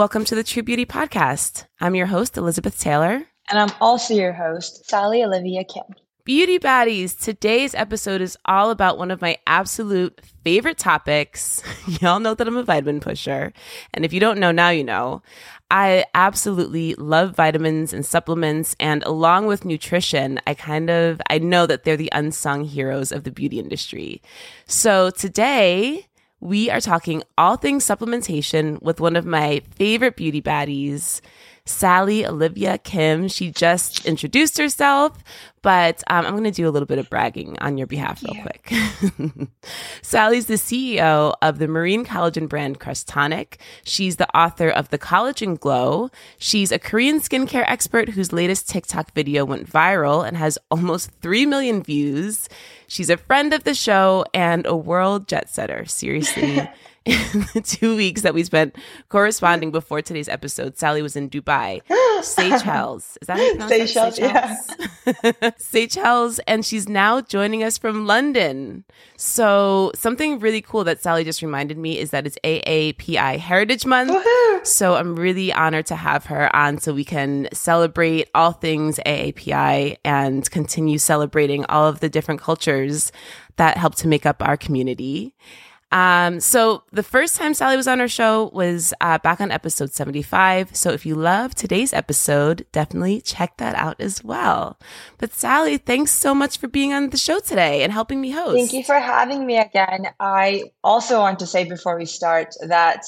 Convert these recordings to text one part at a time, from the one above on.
Welcome to the True Beauty Podcast. I'm your host, Elizabeth Taylor. And I'm also your host, Sally Olivia Kim. Beauty Baddies, today's episode is all about one of my absolute favorite topics. Y'all know that I'm a vitamin pusher. And if you don't know, now you know. I absolutely love vitamins and supplements. And along with nutrition, I kind of, I know that they're the unsung heroes of the beauty industry. So today, we are talking all things supplementation with one of my favorite beauty baddies, Sally Olivia Kim. She just introduced herself, but um, I'm going to do a little bit of bragging on your behalf, real yeah. quick. Sally's the CEO of the marine collagen brand Crushed Tonic. She's the author of The Collagen Glow. She's a Korean skincare expert whose latest TikTok video went viral and has almost 3 million views. She's a friend of the show and a world jet setter. Seriously. in the two weeks that we spent corresponding before today's episode, Sally was in Dubai, Seychelles. Is that how you pronounce Seychelles? Seychelles? Yeah. Seychelles, and she's now joining us from London. So something really cool that Sally just reminded me is that it's AAPI Heritage Month. Woo-hoo! So I'm really honored to have her on so we can celebrate all things AAPI and continue celebrating all of the different cultures that help to make up our community. Um, so the first time Sally was on our show was uh, back on episode 75. So if you love today's episode, definitely check that out as well. But Sally, thanks so much for being on the show today and helping me host. Thank you for having me again. I also want to say before we start that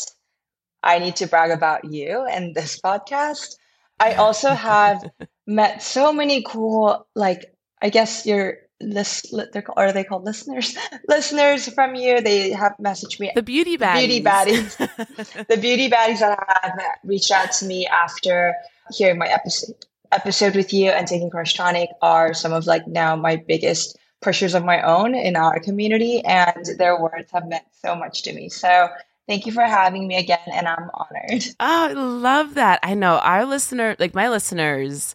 I need to brag about you and this podcast. I also have met so many cool, like, I guess you're list they're are they called listeners? Listeners from you. They have messaged me. The beauty baddies beauty baddies. the beauty baddies that have reached out to me after hearing my episode episode with you and taking Crushed Tonic are some of like now my biggest pushers of my own in our community and their words have meant so much to me. So Thank you for having me again, and I'm honored. Oh, I love that. I know. Our listener, like my listeners,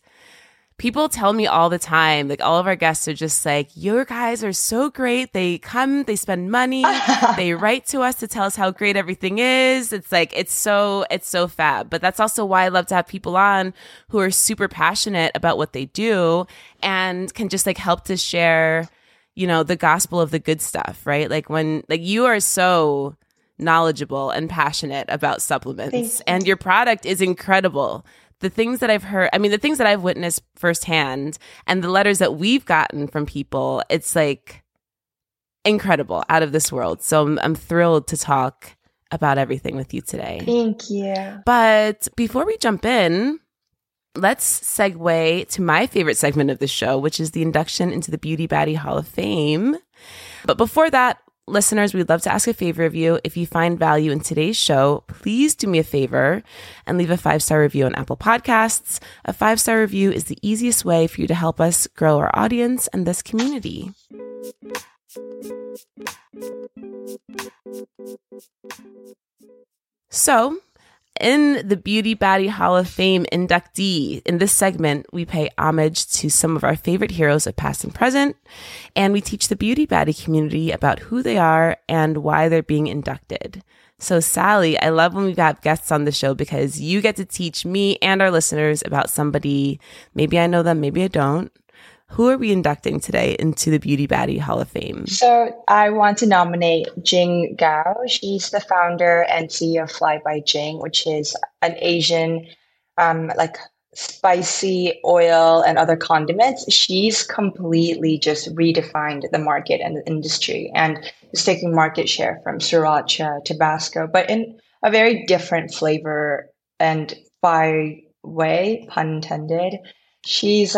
people tell me all the time, like all of our guests are just like, your guys are so great. They come, they spend money, they write to us to tell us how great everything is. It's like, it's so, it's so fab. But that's also why I love to have people on who are super passionate about what they do and can just like help to share, you know, the gospel of the good stuff, right? Like when, like you are so, knowledgeable and passionate about supplements and your product is incredible the things that I've heard, I mean, the things that I've witnessed firsthand and the letters that we've gotten from people, it's like incredible out of this world. So I'm, I'm thrilled to talk about everything with you today. Thank you. But before we jump in, let's segue to my favorite segment of the show, which is the induction into the Beauty Baddie Hall of Fame. But before that, listeners, we'd love to ask a favor of you. If you find value in today's show, please do me a favor and leave a five star review on Apple Podcasts. A five star review is the easiest way for you to help us grow our audience and this community. So, in the Beauty Baddie Hall of Fame inductee, in this segment, we pay homage to some of our favorite heroes of past and present, and we teach the Beauty Baddie community about who they are and why they're being inducted. So, Sally, I love when we have got guests on the show because you get to teach me and our listeners about somebody. Maybe I know them, maybe I don't. Who are we inducting today into the Beauty Baddie Hall of Fame? So I want to nominate Jing Gao. She's the founder and CEO of Fly by Jing, which is an Asian, um, like spicy oil and other condiments. She's completely just redefined the market and the industry and is taking market share from sriracha, Tabasco, but in a very different flavor and by way, pun intended. She's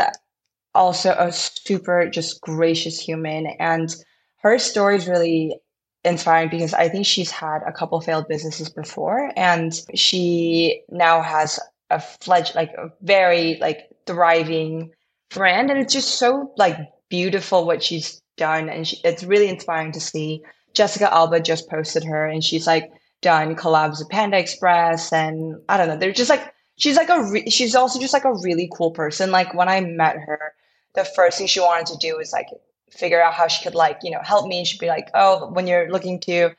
also a super just gracious human and her story is really inspiring because I think she's had a couple failed businesses before and she now has a fledged like a very like thriving brand and it's just so like beautiful what she's done and she, it's really inspiring to see. Jessica Alba just posted her and she's like done collabs with Panda Express and I don't know they're just like she's like a re- she's also just like a really cool person. Like when I met her the first thing she wanted to do was like figure out how she could like you know help me. And she'd be like oh when you're looking to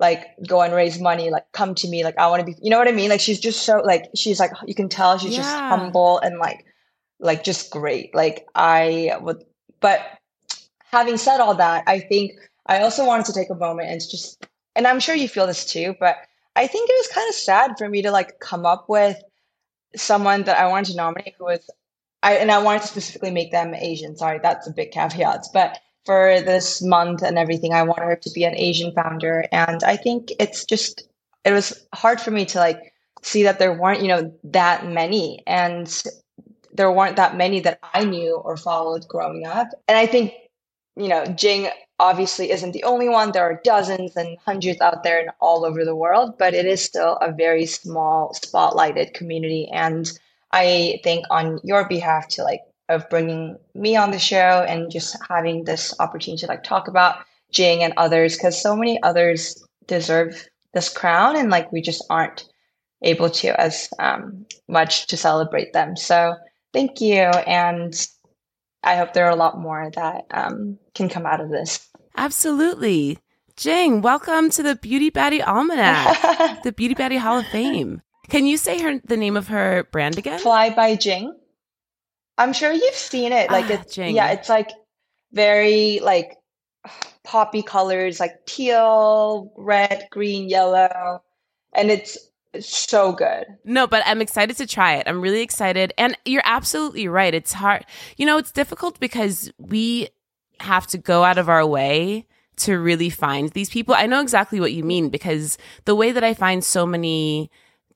like go and raise money like come to me. Like i want to be you know what i mean? Like she's just so like she's like you can tell she's yeah. just humble and like like just great. Like i would but having said all that i think i also wanted to take a moment and just and i'm sure you feel this too but i think it was kind of sad for me to like come up with someone that i wanted to nominate who was I, and I wanted to specifically make them Asian. Sorry, that's a big caveat. But for this month and everything. I want her to be an Asian founder. And I think it's just, it was hard for me to like see that there weren't, you know, that many. And there weren't that many that I knew or followed growing up. And I think, you know, Jing obviously isn't the only one. There are dozens and hundreds out there and all over the world, but it is still a very small, spotlighted community. And I think on your behalf to like of bringing me on the show and just having this opportunity to like talk about Jing and others because so many others deserve this crown and like we just aren't able to as um, much to celebrate them. So thank you, and I hope there are a lot more that um, can come out of this. Absolutely. Jing, welcome to the Beauty Baddie Almanac, the Beauty Baddie Hall of Fame. Can you say her the name of her brand again? Fly by Jing. I'm sure you've seen it. Like ah, it's Jing. yeah, it's like very like poppy colors, like teal, red, green, yellow, and it's so good. No, but I'm excited to try it. I'm really excited. And you're absolutely right. It's hard. You know, it's difficult because we have to go out of our way to really find these people. I know exactly what you mean because the way that I find so many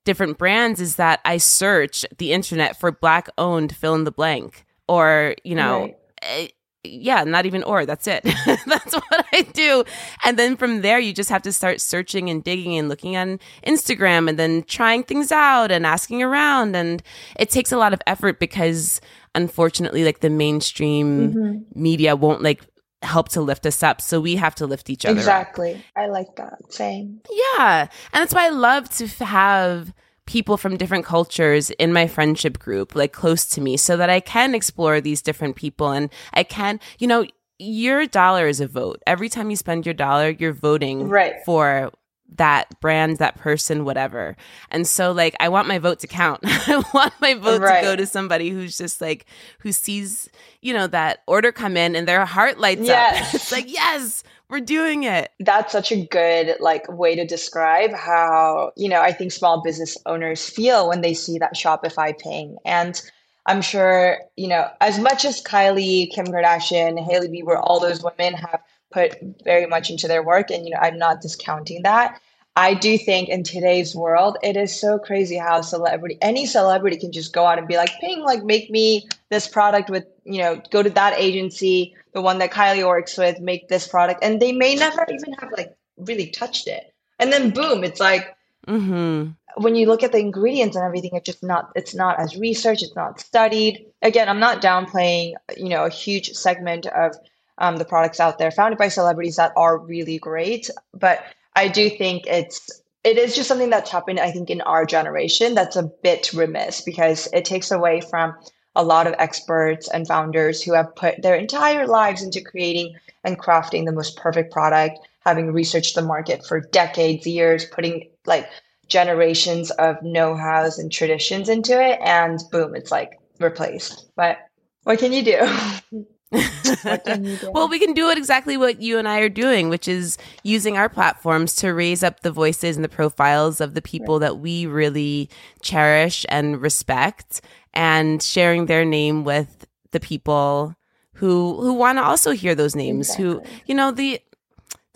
different brands is that I search the internet for black owned fill in the blank or, you know, right. Eh, yeah, not even or, that's it. that's what I do. And then from there, you just have to start searching and digging and looking on Instagram and then trying things out and asking around. And it takes a lot of effort because unfortunately, like the mainstream mm-hmm. media won't like help to lift us up. So we have to lift each other exactly. Up. I like that. Same. Yeah. And that's why I love to have people from different cultures in my friendship group, like close to me, so that I can explore these different people and I can, you know, your dollar is a vote. Every time you spend your dollar, you're voting right. for that brand, that person, whatever. And so like I want my vote to count. I want my vote right. to go to somebody who's just like who sees, you know, that order come in and their heart lights yes. up. it's like, yes, we're doing it. That's such a good like way to describe how, you know, I think small business owners feel when they see that Shopify ping. And I'm sure, you know, as much as Kylie, Kim Kardashian, Hailey Bieber, all those women have put very much into their work and you know i'm not discounting that. I do think in today's world it is so crazy how celebrity any celebrity can just go out and be like ping like make me this product with you know go to that agency the one that kylie works with make this product. And they may never even have like really touched it. And then boom it's like mm-hmm. when you look at the ingredients and everything it's just not it's not as research it's not studied. Again i'm not downplaying you know a huge segment of um, the products out there founded by celebrities that are really great. But I do think it's it is just something that's happened, I think, in our generation that's a bit remiss because it takes away from a lot of experts and founders who have put their entire lives into creating and crafting the most perfect product, having researched the market for decades, years, putting like generations of know-hows and traditions into it, and boom, it's like replaced. But what can you do? well, we can do it exactly what you and I are doing, which is using our platforms to raise up the voices and the profiles of the people that we really cherish and respect and sharing their name with the people who who want to also hear those names exactly. who you know the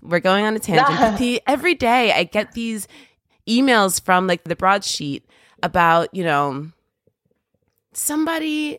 we're going on a tangent the, every day i get these emails from like the broadsheet about you know somebody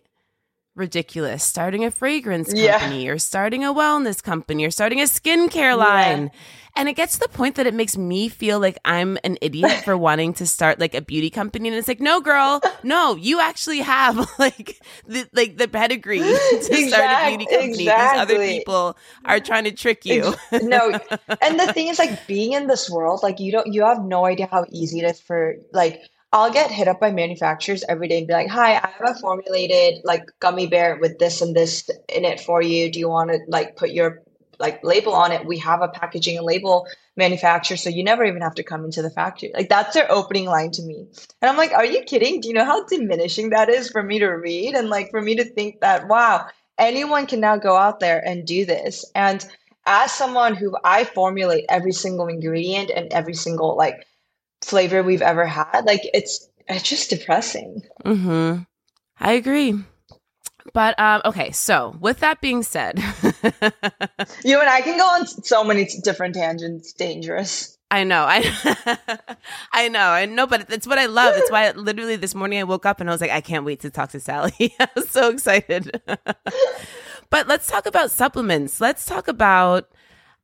ridiculous starting a fragrance company yeah. or starting a wellness company or starting a skincare line. Yeah. And it gets to the point that it makes me feel like I'm an idiot for wanting to start like a beauty company. And it's like, no, girl, no, you actually have like the like the pedigree to exactly, start a beauty company. Exactly. These other people are trying to trick you. no. And the thing is like being in this world, like you don't you have no idea how easy it is for like I'll get hit up by manufacturers every day and be like, "Hi, I have a formulated like gummy bear with this and this in it for you. Do you want to like put your like label on it. We have a packaging and label manufacturer, so you never even have to come into the factory. Like that's their opening line to me. And I'm like, are you kidding? Do you know how diminishing that is for me to read and like for me to think that wow, anyone can now go out there and do this. And as someone who I formulate every single ingredient and every single like flavor we've ever had, like it's it's just depressing. Mm-hmm. I agree. But um, okay, so with that being said, you and I can go on so many different tangents. Dangerous. I know. I I know. I know, but it's what I love. It's why literally this morning I woke up and I was like, I can't wait to talk to Sally. I was so excited. but let's talk about supplements. Let's talk about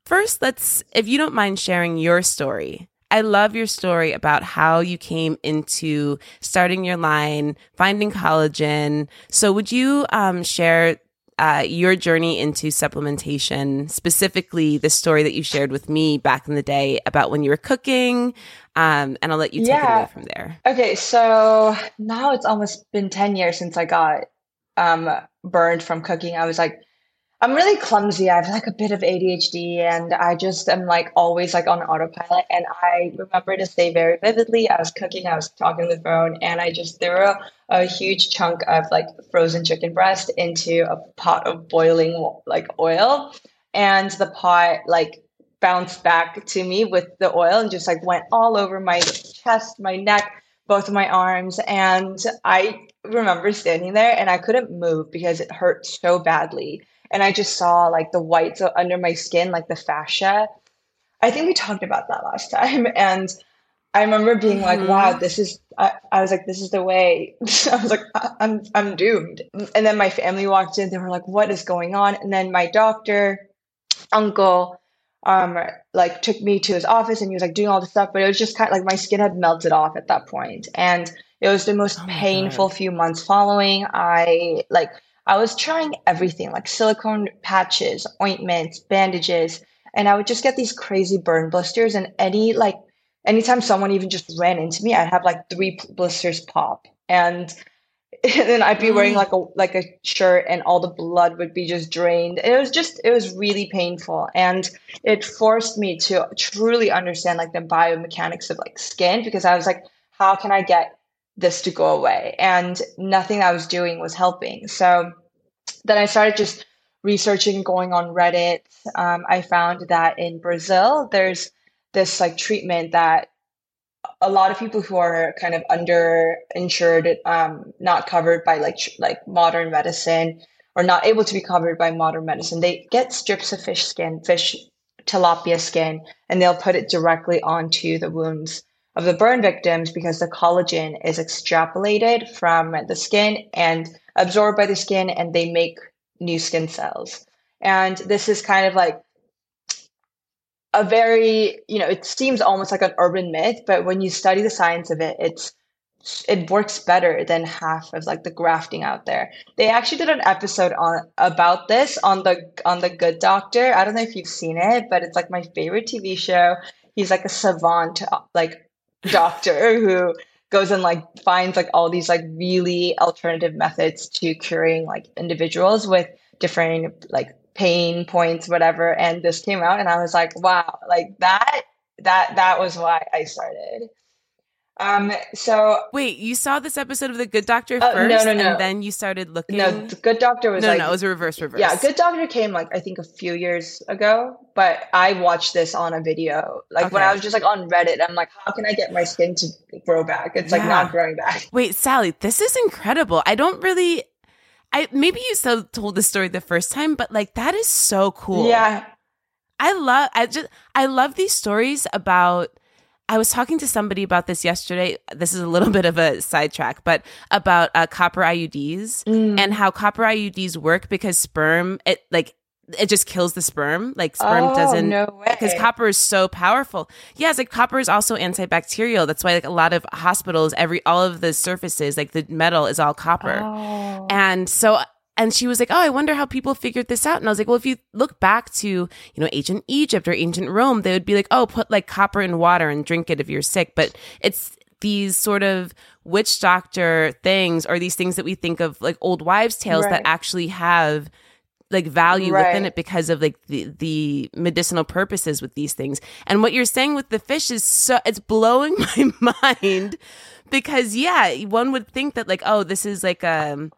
first, let's if you don't mind sharing your story I love your story about how you came into starting your line, finding collagen. So, would you um, share uh, your journey into supplementation, specifically the story that you shared with me back in the day about when you were cooking? Um, and I'll let you take yeah. it away from there. Okay, so now it's almost been 10 years since I got um, burned from cooking. I was like I'm really clumsy. I have like a bit of ADHD and I just am like always like on autopilot. And I remember to say very vividly, I was cooking, I was talking on the phone, and I just threw a, a huge chunk of like frozen chicken breast into a pot of boiling like oil. And the pot like bounced back to me with the oil and just like went all over my chest, my neck, both of my arms. And I remember standing there and I couldn't move because it hurt so badly and I just saw like the whites under my skin, like the fascia. I think we talked about that last time. And I remember being mm-hmm. like, wow, this is, I, I, was like, this is the way. I was like, I'm, I'm doomed. And then my family walked in. They were like, what is going on? And then my doctor, uncle, um, like took me to his office and he was like doing all this stuff, but it was just kind of like my skin had melted off at that. And it was the most oh painful God. few months following. I like, I was trying everything like silicone patches, ointments, bandages, and I would just get these crazy burn blisters. And any like anytime someone even just ran into me, I'd have like three blisters pop. And, and then I'd be wearing mm. like a like a shirt and all the blood would be just drained. It was just it was really painful. And it forced me to truly understand like the biomechanics of like skin because I was like, how can I get this to go away? And nothing I was doing was helping. So then I started just researching, going on Reddit. Um, I found that in Brazil, there's this like treatment that a lot of people who are kind of underinsured, um, not covered by like like modern medicine, or not able to be covered by modern medicine, they get strips of fish skin, fish tilapia skin, and they'll put it directly onto the wounds of the burn victims because the collagen is extrapolated from the skin and absorbed by the skin and they make new skin cells. And this is kind of like a very, you know, it seems almost like an urban myth, but when you study the science of it, it's it works better than half of like the grafting out there. They actually did an episode on about this on the on the Good Doctor. I don't know if you've seen it, but it's like my favorite TV show. He's like a savant, like doctor who goes and like finds like all these like really alternative methods to curing like individuals with different like pain points whatever. And this came out and i was like wow like that that that was why i started um so wait you saw this episode of the good doctor uh, first no, no, no. and then you started looking no the good doctor was no, like no it was a reverse reverse yeah good doctor came like i think a few years ago but i watched this on a video like okay. when i was just like on reddit i'm like how can i get my skin to grow back it's like yeah. not growing back wait sally this is incredible i don't really I maybe you so told the story the first time, but like that is so cool. Yeah. I love I just I love these stories about I was talking to somebody about this yesterday. This is a little bit of a sidetrack, but about uh, copper IUDs mm. and how copper IUDs work because sperm it like it just kills the sperm. Like sperm oh, doesn't no because copper is so powerful. Yeah, it's like copper is also antibacterial. That's why like a lot of hospitals, every all of the surfaces, like the metal is all copper. Oh. And so and she was like, "Oh, I wonder how people figured this out." And I was like, "Well, if you look back to, you know, ancient Egypt or ancient Rome, they would be like, "Oh, put like copper in water and drink it if you're sick." But it's these sort of witch doctor things or these things that we think of like old wives tales right. that actually have like value Right. within it because of like the the medicinal purposes with these things. And what you're saying with the fish is so it's blowing my mind because yeah, one would think that like oh this is like um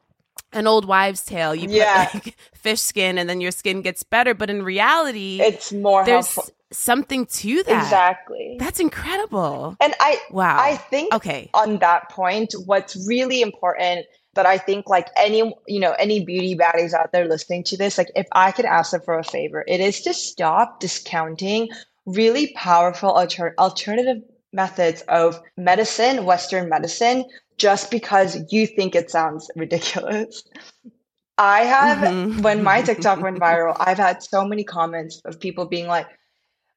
an old wives tale. You put Yeah. like fish skin and then your skin gets better, but in reality It's more there's helpful. something to that. Exactly. That's incredible. And I Wow. I think okay. on that point, what's really important that I think like any you know any beauty baddies out there listening to this, like if I could ask them for a favor, it is to stop discounting really powerful alter- alternative methods of medicine, Western medicine, just because you think it sounds ridiculous. I have Mhm. when my TikTok went viral, I've had so many comments of people being like,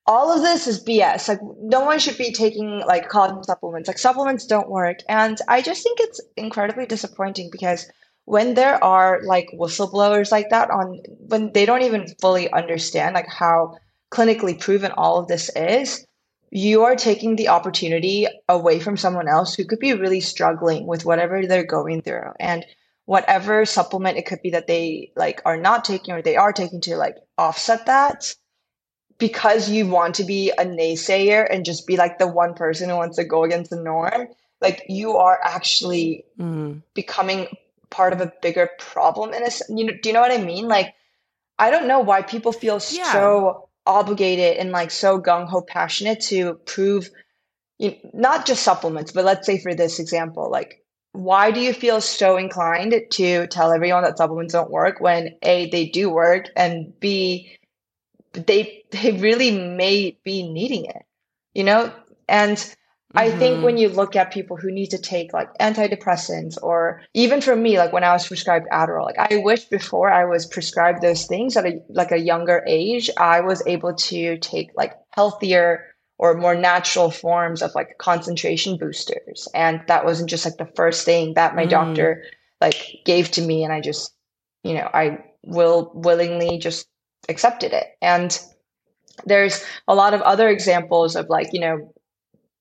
all of this is BS. Like no one should be taking like collagen supplements. Like supplements don't work. And I just think it's incredibly disappointing because when there are like whistleblowers like that on when they don't even fully understand like how clinically proven all of this is, you are taking the opportunity away from someone else who could be really struggling with whatever they're going through. And whatever supplement it could be that they like are not taking or they are taking to like offset that because you want to be a naysayer and just be like the one person who wants to go against the norm like you are actually Mm. becoming part of a bigger problem in a you know do you know what i mean like i don't know why people feel Yeah. so obligated and like so gung-ho passionate to prove you know, not just supplements but let's say for this example like why do you feel so inclined to tell everyone that supplements don't work when a they do work and b they they really may be needing it you know? And i think when you look at people who need to take like antidepressants or even for me like when i was prescribed adderall like i wish before i was prescribed those things at a like a younger age i was able to take like healthier or more natural forms of like concentration boosters. And that wasn't just like the first thing that my Mm. doctor like gave to me and i just you know i will willingly just accepted it. And there's a lot of other examples of like you know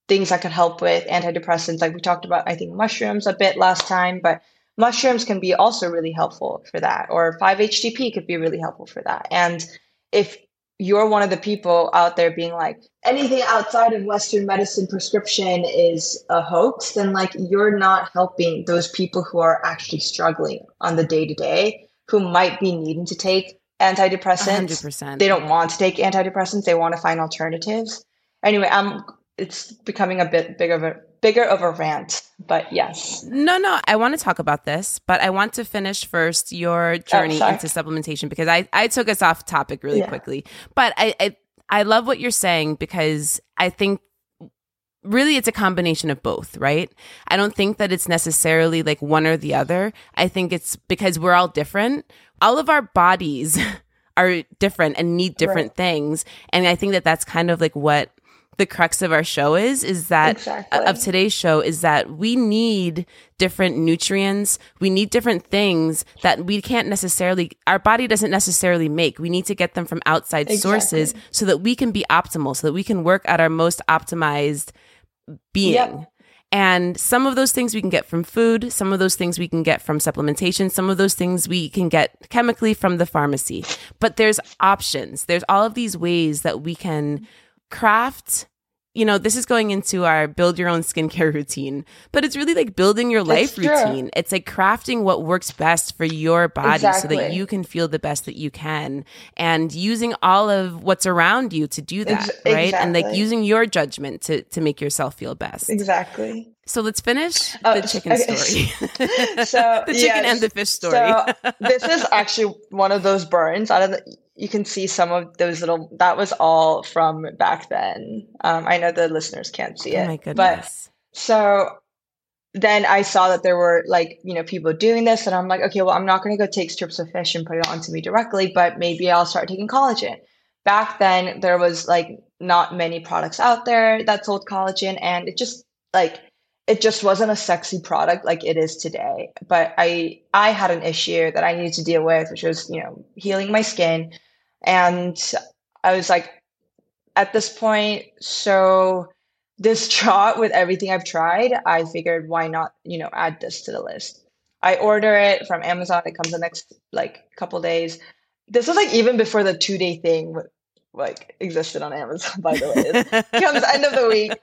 things that could help with antidepressants like we talked about i think mushrooms a bit last time but mushrooms can be also really helpful for that or 5-htp could be really helpful for that. And if you're one of the people out there being like anything outside of western medicine prescription is a hoax then like you're not helping those people who are actually struggling on the day to day who might be needing to take antidepressants. 100%. they don't want to take antidepressants. They want to find alternatives. Anyway i'm it's becoming a bit bigger of a bigger of a rant but yes No, no, I want to talk about this, but I want to finish first your oh, journey sorry. into supplementation because I, I took us off topic really Yeah. quickly. But I, I I love what you're saying because I think really it's a combination of both, right? I don't think that it's necessarily like one or the other. I think it's because we're all different. All of our bodies are different and need different things. And I think that that's kind of like what the crux of our show is is that uh, Exactly. of today's show is that we need different nutrients we need different things that we can't necessarily our body doesn't necessarily make we need to get them from outside sources so that we can be optimal so that we can work at our most optimized being Yep. and some of those things we can get from food, some of those things we can get from supplementation, some of those things we can get chemically from the pharmacy. But there's options. There's all of these ways that we can craft. You know, this is going into our build your own skincare routine, but it's really like building your life routine. It's like crafting what works best for your body so that you can feel the best that you can and using all of what's around you to do that, Ex- right? And like using your judgment to to make yourself feel best. exactly So let's finish Oh, the chicken okay. story. So, the chicken yes. and the fish story. So this is actually one of those burns. Out of the, you can see some of those little. That was all from back then. Um, I know the listeners can't see it. oh my But goodness. so then I saw that there were like you know people doing this, and I'm like, okay, well, I'm not going to go take strips of fish and put it onto me directly, but maybe I'll start taking collagen. Back then, there was like not many products out there that sold collagen, and it just like it just wasn't a sexy product like it is today. But i i had an issue that i needed to deal with which was you know healing my skin. And i was like at this point so distraught with everything i've tried i figured why not you know add this to the list. I order it from amazon. It comes the next like couple days. This was like even before the two day thing like existed on Amazon, by the way. It comes end of the week.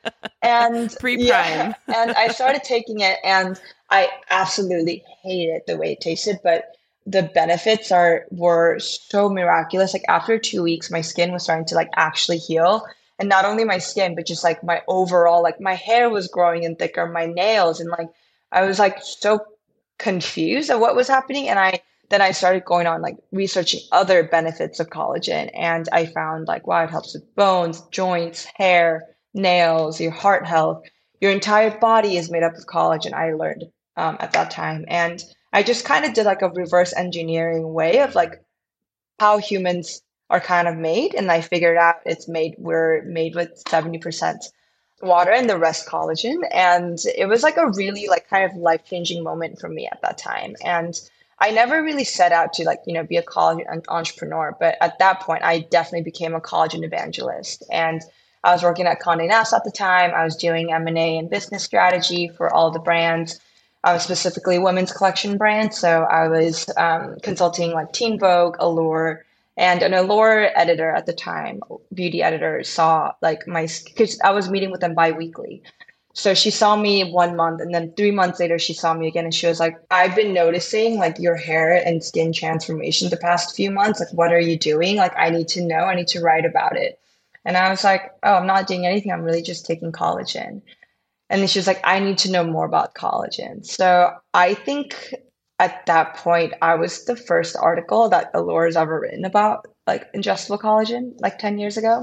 And pre-prime. Yeah, and I started taking it and I absolutely hated the way it tasted, but the benefits are were so miraculous. Like after two weeks, my skin was starting to like actually heal. And not only my skin, but just like my overall, like my hair was growing and thicker, my nails, and like I was like so confused at what was happening. And I then I started going on like researching other benefits of collagen. And I found like, wow, it helps with bones, joints, hair, nails, your heart health. Your entire body is made up of collagen, I learned um, at that time. And I just kind of did like a reverse engineering way of like how humans are kind of made. And I figured out it's made, we're made with 70% water and the rest collagen. And it was like a really like kind of life changing moment for me at that time. And I never really set out to like, you know, be a college entrepreneur, but at that point, I definitely became a collagen evangelist. And I was working at Condé Nast at the time. I was doing M&A and business strategy for all the brands, uh, specifically women's collection brands. So I was um, consulting like Teen Vogue, Allure, and an Allure editor at the time, beauty editor, saw like my, because I was meeting with them biweekly. So she saw me one month and then three months later she saw me again and she was like, I've been noticing like your hair and skin transformation the past few months. Like, what are you doing? Like, I need to know, I need to write about it. And I was like, Oh, I'm not doing anything. I'm really just taking collagen. And she was like, I need to know more about collagen. So I think at that point, I was the first article that Allure has ever written about like ingestible collagen, like 10 years ago.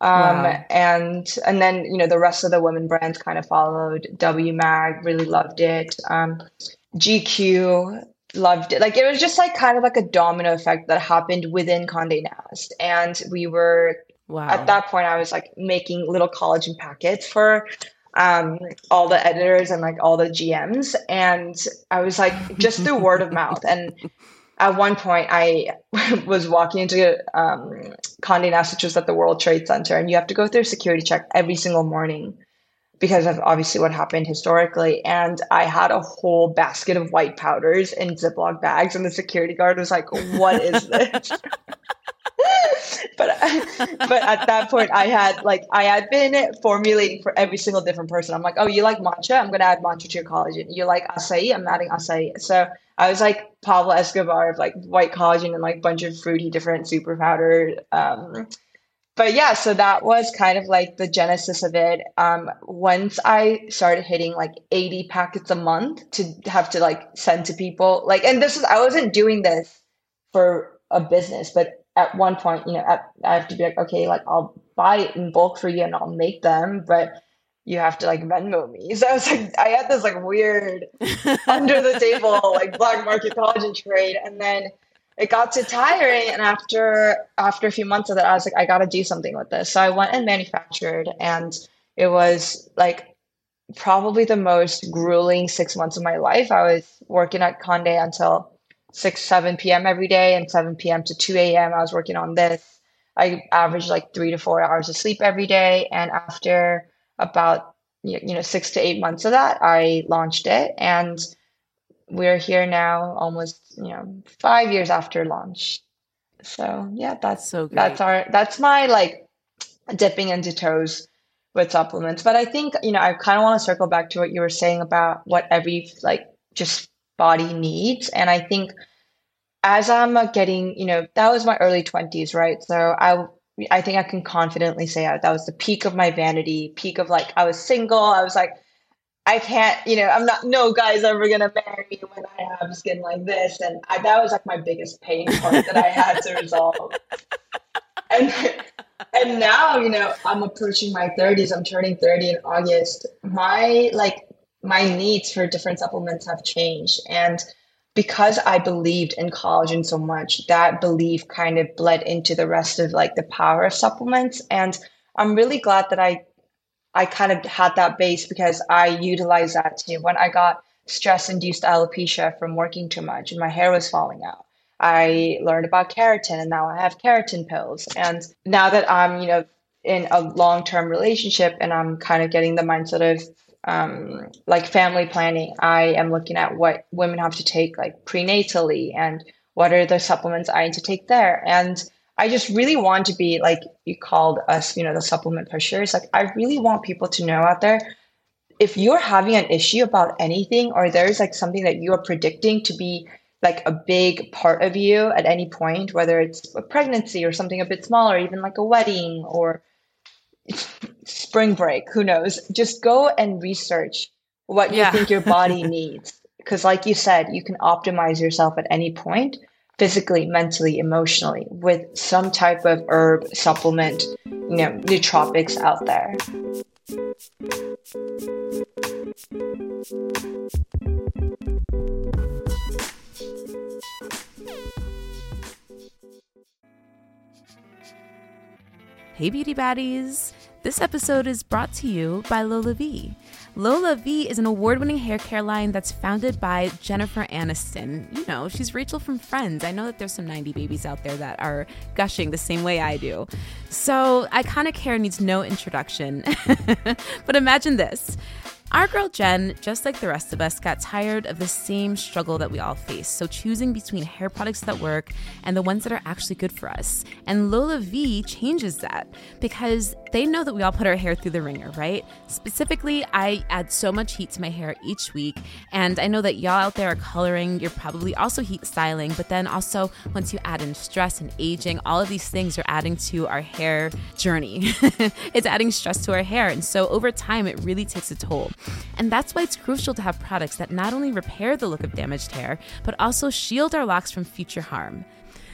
Um, wow. and and then you know the rest of the women brands kind of followed. W Mag really loved it. Um, GQ loved it. Like it was just like kind of like a domino effect that happened within Condé Nast, and we were wow. at that point. I was like making little collagen packets for um, all the editors and like all the GMs, and I was like just through word of mouth and at one point I was walking into um, Condé Nast, which was at the World Trade Center, and you have to go through a security check every single morning because of obviously what happened historically. And I had a whole basket of white powders in Ziploc bags, and the security guard was like, "What is this?" but but at that point I had like I had been formulating for every single different person. I'm like, oh, you like matcha? I'm gonna add matcha to your collagen. You like acai? I'm adding acai. So I was like Pablo Escobar of like white collagen and like bunch of fruity different super powder. Um, but yeah, so that was kind of like the genesis of it. Um, once I started hitting like 80 packets a month to have to like send to people, like, and this is, I wasn't doing this for a business, but at one point, you know, at, I have to be like, okay, like I'll buy it in bulk for you and I'll make them, but you have to like Venmo me. So I was like, I had this like weird under the table like black market collagen trade, and then it got too tiring. And after after a few months of that, I was like, I got to do something with this. So I went and manufactured, and it was like probably the most grueling six months of my life. I was working at Condé until 6, 7 p.m. every day and 7 p.m. to 2 a.m. I was working on this. I averaged like three to four hours of sleep every day. And after about you know six to eight months of that i launched it. And we're here now almost you know five years after launch. So yeah that's so great. that's our that's my like dipping into toes with supplements. But i think you know i kind of want to circle back to what you were saying about what every like just body needs. And i think as i'm uh, getting you know that was my early 20s right? So i I think I can confidently say that was the peak of my vanity, peak of like I was single. I was like, I can't, you know, I'm not. No guy's ever gonna marry me when I have skin like this, and I, that was like my biggest pain point that I had to resolve. And and now, you know, I'm approaching my 30s. I'm turning 30 in August. My like my needs for different supplements have changed, and because I believed in collagen so much, that belief kind of bled into the rest of like the power of supplements. And I'm really glad that I I kind of had that base because I utilized that too. When I got stress induced alopecia from working too much and my hair was falling out. I learned about keratin and now I have keratin pills. And now that I'm, you know, in a long term relationship and I'm kind of getting the mindset of um, like family planning, I am looking at what women have to take like prenatally and what are the supplements I need to take there? And I just really want to be like you called us, you know, the supplement pushers. Like I really want people to know out there if you're having an issue about anything or there's like something that you are predicting to be like a big part of you at any point, whether it's a pregnancy or something a bit smaller, even like a wedding or spring break, who knows? Just go and research what yeah. you think your body needs. Because, like you said, you can optimize yourself at any point physically, mentally, emotionally with some type of herb supplement, you know, nootropics out there. Hey, beauty baddies! This episode is brought to you by LolaVie. Lola V is an award winning hair care line that's founded by Jennifer Aniston. You know, she's Rachel from Friends. I know that there's some 90 babies out there that are gushing the same way I do. So, iconic hair needs no introduction. but imagine this our girl Jen, just like the rest of us, got tired of the same struggle that we all face. So, choosing between hair products that work and the ones that are actually good for us. And LolaVie changes that because they know that we all put our hair through the ringer, right? Specifically, I add so much heat to my hair each week. And I know that y'all out there are coloring, you're probably also heat styling. But then also, once you add in stress and aging, all of these things are adding to our hair journey. it's adding stress to our hair. And so, over time, it really takes a toll. And that's why it's crucial to have products that not only repair the look of damaged hair, but also shield our locks from future harm.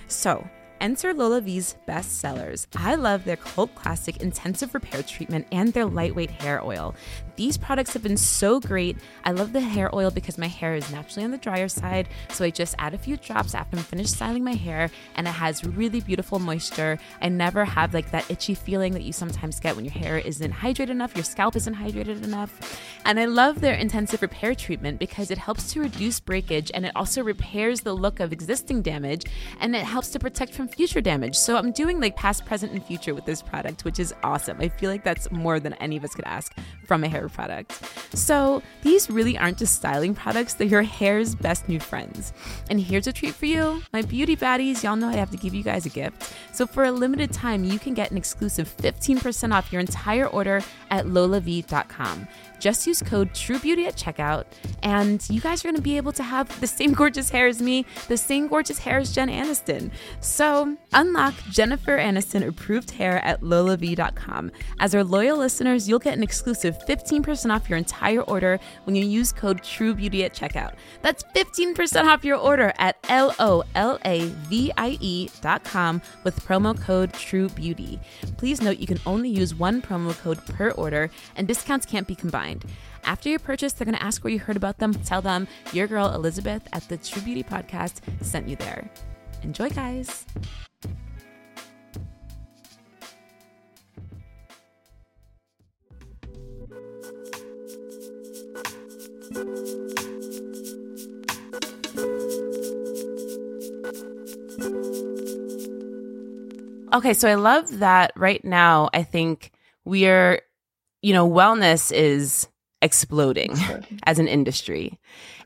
So, enter LolaVie's best sellers. I love their cult classic intensive repair treatment and their lightweight hair oil. These products have been so great. I love the hair oil because my hair is naturally on the drier side, so I just add a few drops after I'm finished styling my hair, and it has really beautiful moisture. I never have like that itchy feeling that you sometimes get when your hair isn't hydrated enough, your scalp isn't hydrated enough. And I love their intensive repair treatment because it helps to reduce breakage and it also repairs the look of existing damage and it helps to protect from future damage. So I'm doing like past, present, and future with this product, which is awesome. I feel like that's more than any of us could ask from a hair hair products. So these really aren't just styling products, they're your hair's best new friends. And here's a treat for you my beauty baddies, y'all know I have to give you guys a gift. So for a limited time, you can get an exclusive 15% off your entire order at lolavie.com. Just use code TrueBeauty at checkout, and you guys are going to be able to have the same gorgeous hair as me, the same gorgeous hair as Jen Aniston. So unlock Jennifer Aniston approved hair at lolavie.com. As our loyal listeners, you'll get an exclusive 15% off your entire order when you use code TrueBeauty at checkout. That's 15% off your order at L O L A V I E.com with promo code TrueBeauty. Please note you can only use one promo code per order, and discounts can't be combined. After your purchase, they're going to ask where you heard about them. Tell them your girl Elizabeth at the True Beauty Podcast sent you there. Enjoy, guys. Okay, so I love that right now. I think we are you know, wellness is exploding as an industry.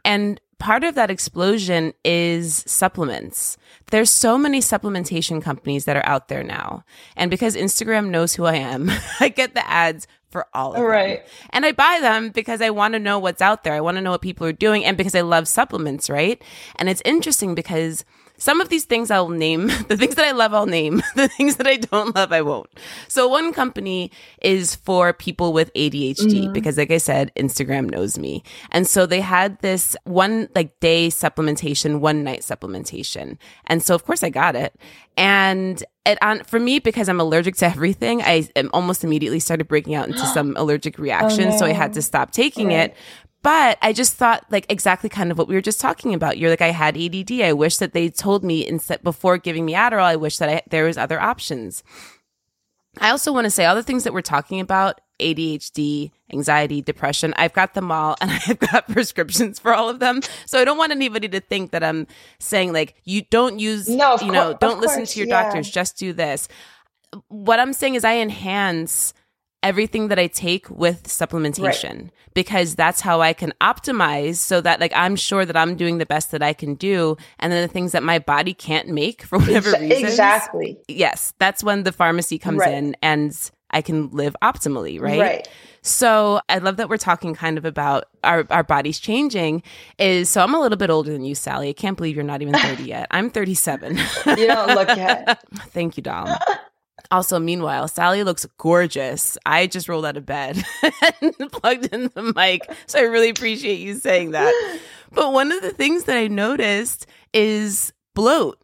And part of that explosion is supplements. There's so many supplementation companies that are out there now. And because Instagram knows who I am, I get the ads for all of right. them. And I buy them because I want to know what's out there. I want to know what people are doing and because I love supplements, right? And it's interesting because some of these things I'll name. The things that I love, I'll name. The things that I don't love, I won't. So one company is for people with ADHD mm-hmm. because, like I said, Instagram knows me. And so they had this one like day supplementation, one night supplementation. And so, of course, I got it. And it on for me because I'm allergic to everything. I almost immediately started breaking out into some allergic reactions, oh, no. so I had to stop taking right. it. But I just thought like exactly kind of what we were just talking about. You're like, I had ADD. I wish that they told me instead before giving me Adderall, I wish that I, there was other options. I also want to say all the things that we're talking about, ADHD, anxiety, depression, I've got them all and I've got prescriptions for all of them. So I don't want anybody to think that I'm saying like, you don't use, no, you know, don't listen to your yeah. doctors, just do this. What I'm saying is I enhance everything that I take with supplementation right. because that's how I can optimize so that like I'm sure that I'm doing the best that I can do and then the things that my body can't make for whatever Ex- reason. Exactly. Yes, that's when the pharmacy comes right. in and I can live optimally, right? Right. So I love that we're talking kind of about our, our bodies changing. Is so I'm a little bit older than you, Sally. I can't believe you're not even 30 yet. I'm 37. you don't look it. Thank you, doll. Also, meanwhile, Sally looks gorgeous. I just rolled out of bed and plugged in the mic. So I really appreciate you saying that. But one of the things that I noticed is bloat.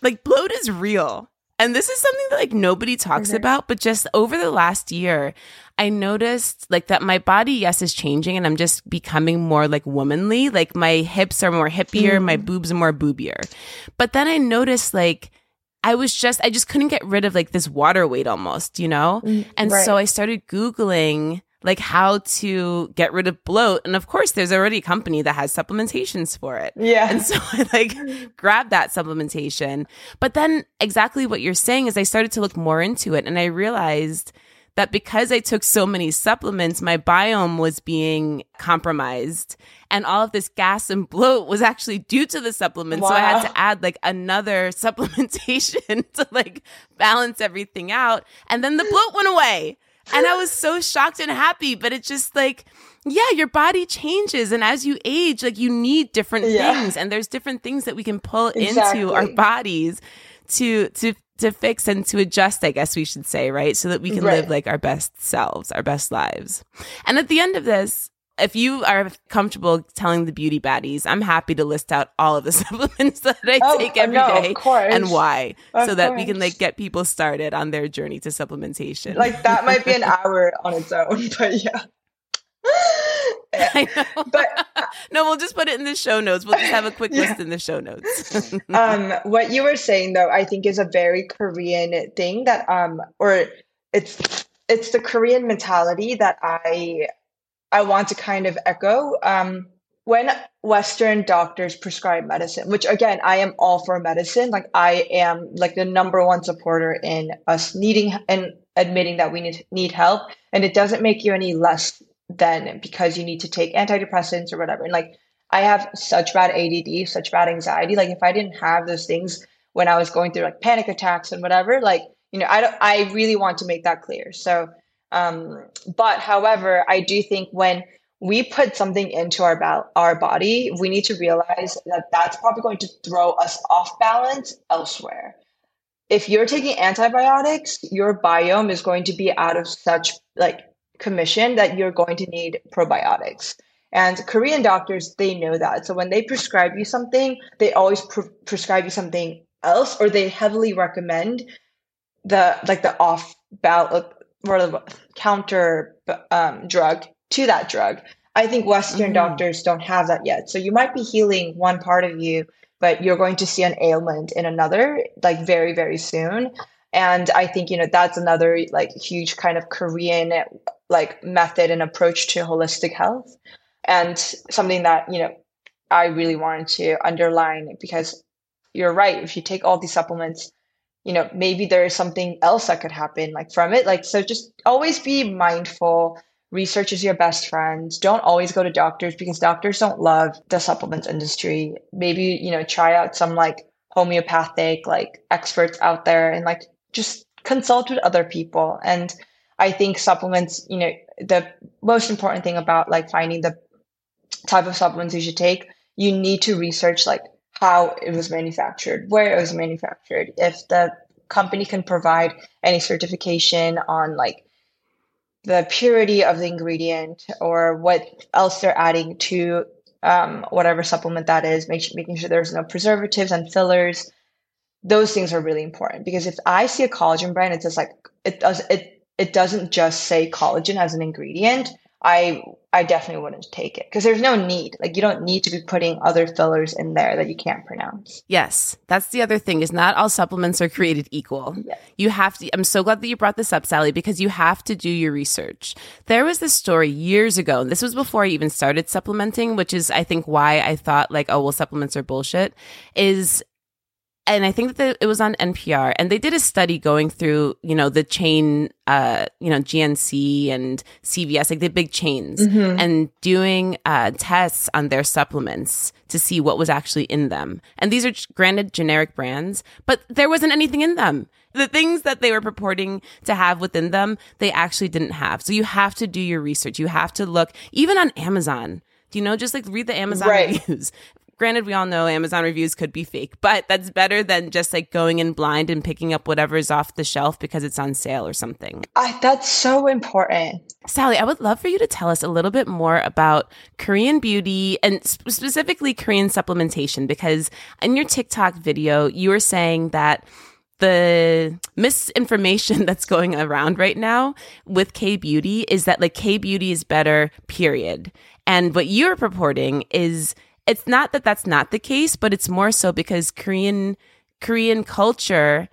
Like, bloat is real. And this is something that like nobody talks about, but just over the last year, I noticed like that my body, yes, is changing and I'm just becoming more like womanly. Like my hips are more hippier, mm. my boobs are more boobier. But then I noticed like I was just, I just couldn't get rid of like this water weight almost, you know? Mm, and right. so I started Googling like how to get rid of bloat. And of course, there's already a company that has supplementations for it. Yeah. And so I like grabbed that supplementation. But then exactly what you're saying is I started to look more into it and I realized that because I took so many supplements, my biome was being compromised. And all of this gas and bloat was actually due to the supplements. Wow. So I had to add like another supplementation to like balance everything out. And then the bloat went away. And I was so shocked and happy, but it's just like, yeah, your body changes. And as you age, like you need different yeah. things. And there's different things that we can pull exactly. into our bodies to, to to fix and to adjust, I guess we should say, right? So that we can right. live like our best selves, our best lives. And at the end of this, if you are comfortable telling the beauty baddies, I'm happy to list out all of the supplements that I oh, take every no, day and why, of so that course. we can like get people started on their journey to supplementation. Like that might be an hour on its own, but yeah. but no, we'll just put it in the show notes. We'll just have a quick yeah. list in the show notes. um, what you were saying though, I think is a very Korean thing that um, or it's it's the Korean mentality that I I want to kind of echo. Um, when Western doctors prescribe medicine, which again, I am all for medicine. Like I am like the number one supporter in us needing and admitting that we need need help, and it doesn't make you any less then because you need to take antidepressants or whatever. And like I have such bad ADD, such bad anxiety. Like if I didn't have those things when I was going through like panic attacks and whatever, like you know, I don't. I really want to make that clear. So, um, but however, I do think when we put something into our ba- our body, we need to realize that that's probably going to throw us off balance elsewhere. If you're taking antibiotics, your biome is going to be out of such like commission that you're going to need probiotics. And Korean doctors, they know that. So when they prescribe you something, they always pre- prescribe you something else, or they heavily recommend the like the off ballot or counter um, drug to that drug. I think Western mm-hmm. doctors don't have that yet. So you might be healing one part of you, but you're going to see an ailment in another, like very very soon. And I think you know that's another like huge kind of Korean like method and approach to holistic health. And something that you know i really wanted to underline because you're right if you take all these supplements you know maybe there is something else that could happen like from it. Like so just always be mindful research is your best friend. Don't always go to doctors because doctors don't love the supplements industry. Maybe you know try out some like homeopathic like experts out there and like just consult with other people. And I think supplements, you know, the most important thing about like finding the type of supplements you should take, you need to research like how it was manufactured, where it was manufactured, if the company can provide any certification on like the purity of the ingredient or what else they're adding to um, whatever supplement that is, make, making sure there's no preservatives and fillers. Those things are really important because if I see a collagen brand, it's just like it does it it doesn't just say collagen as an ingredient, I I definitely wouldn't take it because there's no need. Like you don't need to be putting other fillers in there that you can't pronounce. Yes, that's the other thing is not all supplements are created equal. Yes. You have to I'm so glad that you brought this up Sally because you have to do your research. There was this story years ago and this was before I even started supplementing, which is I think why I thought like oh well supplements are bullshit is and I think that it was on NPR, and they did a study going through, you know, the chain, uh, you know, GNC and CVS, like the big chains, mm-hmm. and doing uh, tests on their supplements to see what was actually in them. And these are granted generic brands, but there wasn't anything in them. The things that they were purporting to have within them, they actually didn't have. So you have to do your research. You have to look, even on Amazon. Do you know, just like read the Amazon right. reviews granted we all know amazon reviews could be fake but that's better than just like going in blind and picking up whatever's off the shelf because it's on sale or something I, that's so important sally i would love for you to tell us a little bit more about korean beauty and sp- specifically korean supplementation because in your tiktok video you were saying that the misinformation that's going around right now with K beauty is that like K beauty is better, period. And what you're purporting is it's not that that's not the case, but it's more so because Korean Korean culture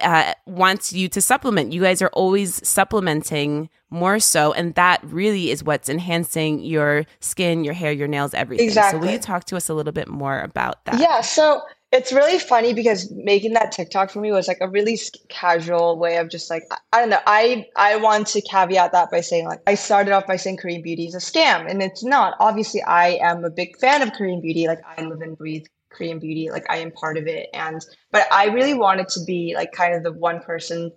uh, wants you to supplement. You guys are always supplementing more so, and that really is what's enhancing your skin, your hair, your nails, everything. Exactly. So, will you talk to us a little bit more about that? Yeah. So it's really funny because making that TikTok for me was like a really casual way of just like I don't know. I I want to caveat that by saying like I started off by saying Korean beauty is a scam, and it's not. Obviously, I am a big fan of Korean beauty. Like I live and breathe Korean beauty. Like I am part of it, and but I really wanted to be like kind of the one person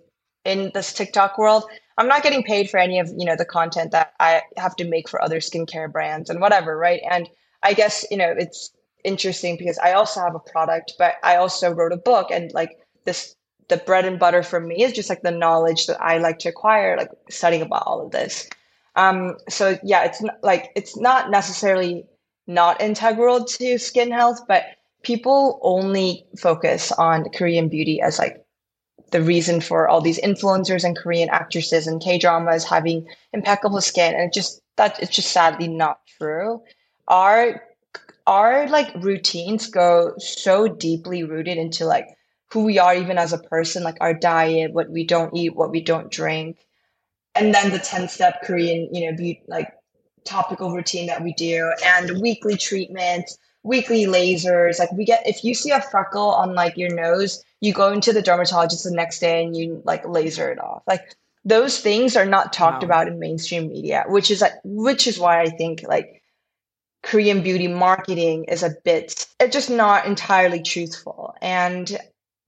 in this TikTok world. I'm not getting paid for any of you know the content that I have to make for other skincare brands and whatever, right? And I guess you know it's interesting because I also have a product, but I also wrote a book and like this the bread and butter for me is just like the knowledge that I like to acquire, like studying about all of this. Um, so yeah, it's not, like it's not necessarily not integral to skin health, but people only focus on Korean beauty as like the reason for all these influencers and Korean actresses and K dramas having impeccable skin, and it just that it's just sadly not true. Our our like routines go so deeply rooted into like who we are even as a person like our diet what we don't eat what we don't drink. And then the 10 step korean you know be like topical routine that we do and weekly treatments weekly lasers. Like we get if you see a freckle on like your nose you go into the dermatologist the next day and you like laser it off. Like those things are not talked wow. about in mainstream media which is like which is why i think like Korean beauty marketing is a bit, it's just not entirely truthful. And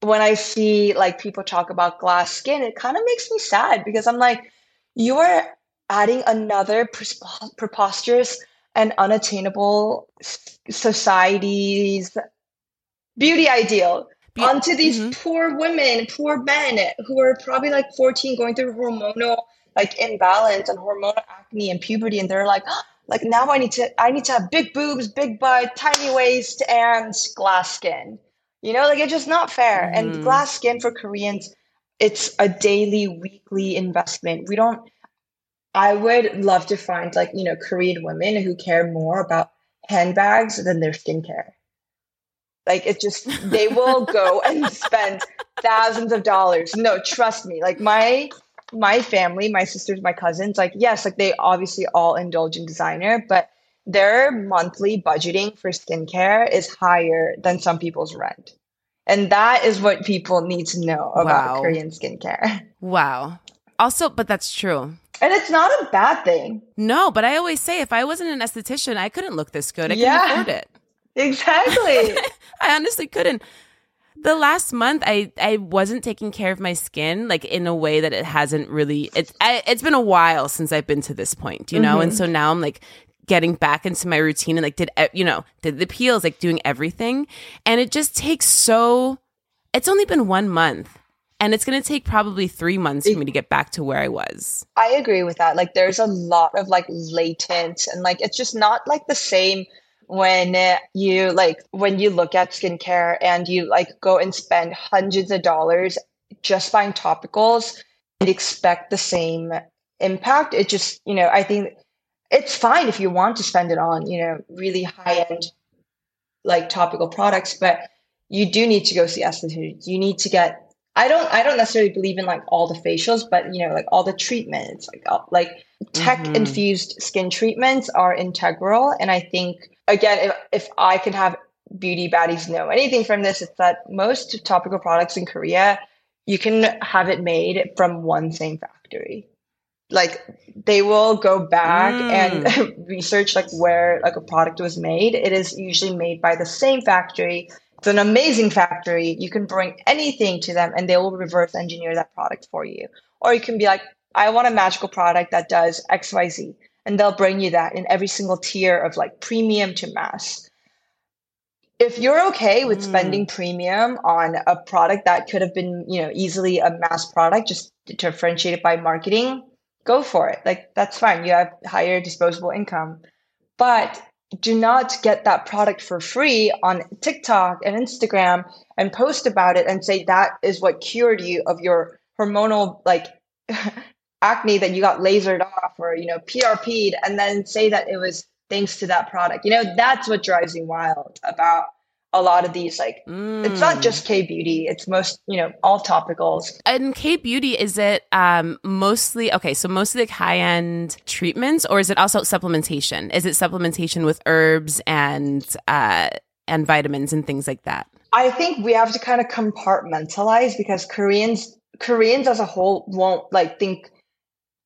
when I see like people talk about glass skin, it kind of makes me sad because I'm like, you are adding another preposterous and unattainable society's beauty ideal Be- onto these mm-hmm. poor women, poor men who are probably like 14 going through hormonal like imbalance and hormonal acne and puberty and they're like like now I need to I need to have big boobs, big butt, tiny waist, and glass skin. You know, like it's just not fair. Mm. And glass skin for Koreans, it's a daily, weekly investment. We don't. I would love to find like you know Korean women who care more about handbags than their skincare. Like it just they will go and spend thousands of dollars. No, trust me. Like my my family, my sisters, my cousins, like, yes, like they obviously all indulge in designer, but their monthly budgeting for skincare is higher than some people's rent. And that is what people need to know about wow. Korean skincare. Wow. Also, but that's true. And it's not a bad thing. No, but I always say if I wasn't an esthetician, I couldn't look this good. I yeah, couldn't afford it. Exactly. I honestly couldn't the last month I I wasn't taking care of my skin like in a way that it hasn't really it's I, it's been a while since I've been to this point, you know, mm-hmm. and so now I'm like getting back into my routine and like did you know did the peels like doing everything and it just takes so it's only been one month and it's going to take probably three months for me to get back to where I was. I agree with that. Like, there's a lot of like latent, and like it's just not like the same when you like when you look at skincare and you like go and spend hundreds of dollars just buying topicals and expect the same impact it just you know i think it's fine if you want to spend it on you know really high end like topical products but you do need to go see estheticians you need to get i don't i don't necessarily believe in like all the facials but you know like all the treatments like all, like tech mm-hmm. infused skin treatments are integral and i think again, if, if I can have beauty baddies know anything from this, it's that most topical products in Korea, you can have it made from one same factory. Like they will go back mm. and research like where like a product was made. It is usually made by the same factory. It's an amazing factory. You can bring anything to them and they will reverse engineer that product for you. Or you can be like, I want a magical product that does XYZ. And they'll bring you that in every single tier of like premium to mass if you're okay with mm. spending premium on a product that could have been, you know, easily a mass product, just differentiated by marketing, go for it. Like that's fine. You have higher disposable income, but do not get that product for free on TikTok and Instagram and post about it and say that is what cured you of your hormonal like acne that you got lasered off or you know PRP'd and then say that it was thanks to that product. You know, that's what drives me wild about a lot of these like mm. it's not just K beauty, it's most, you know, all topicals. And K beauty is it um mostly okay, so mostly like high-end treatments or is it also supplementation? Is it supplementation with herbs and uh and vitamins and things like that? I think we have to kind of compartmentalize because Koreans Koreans as a whole won't like think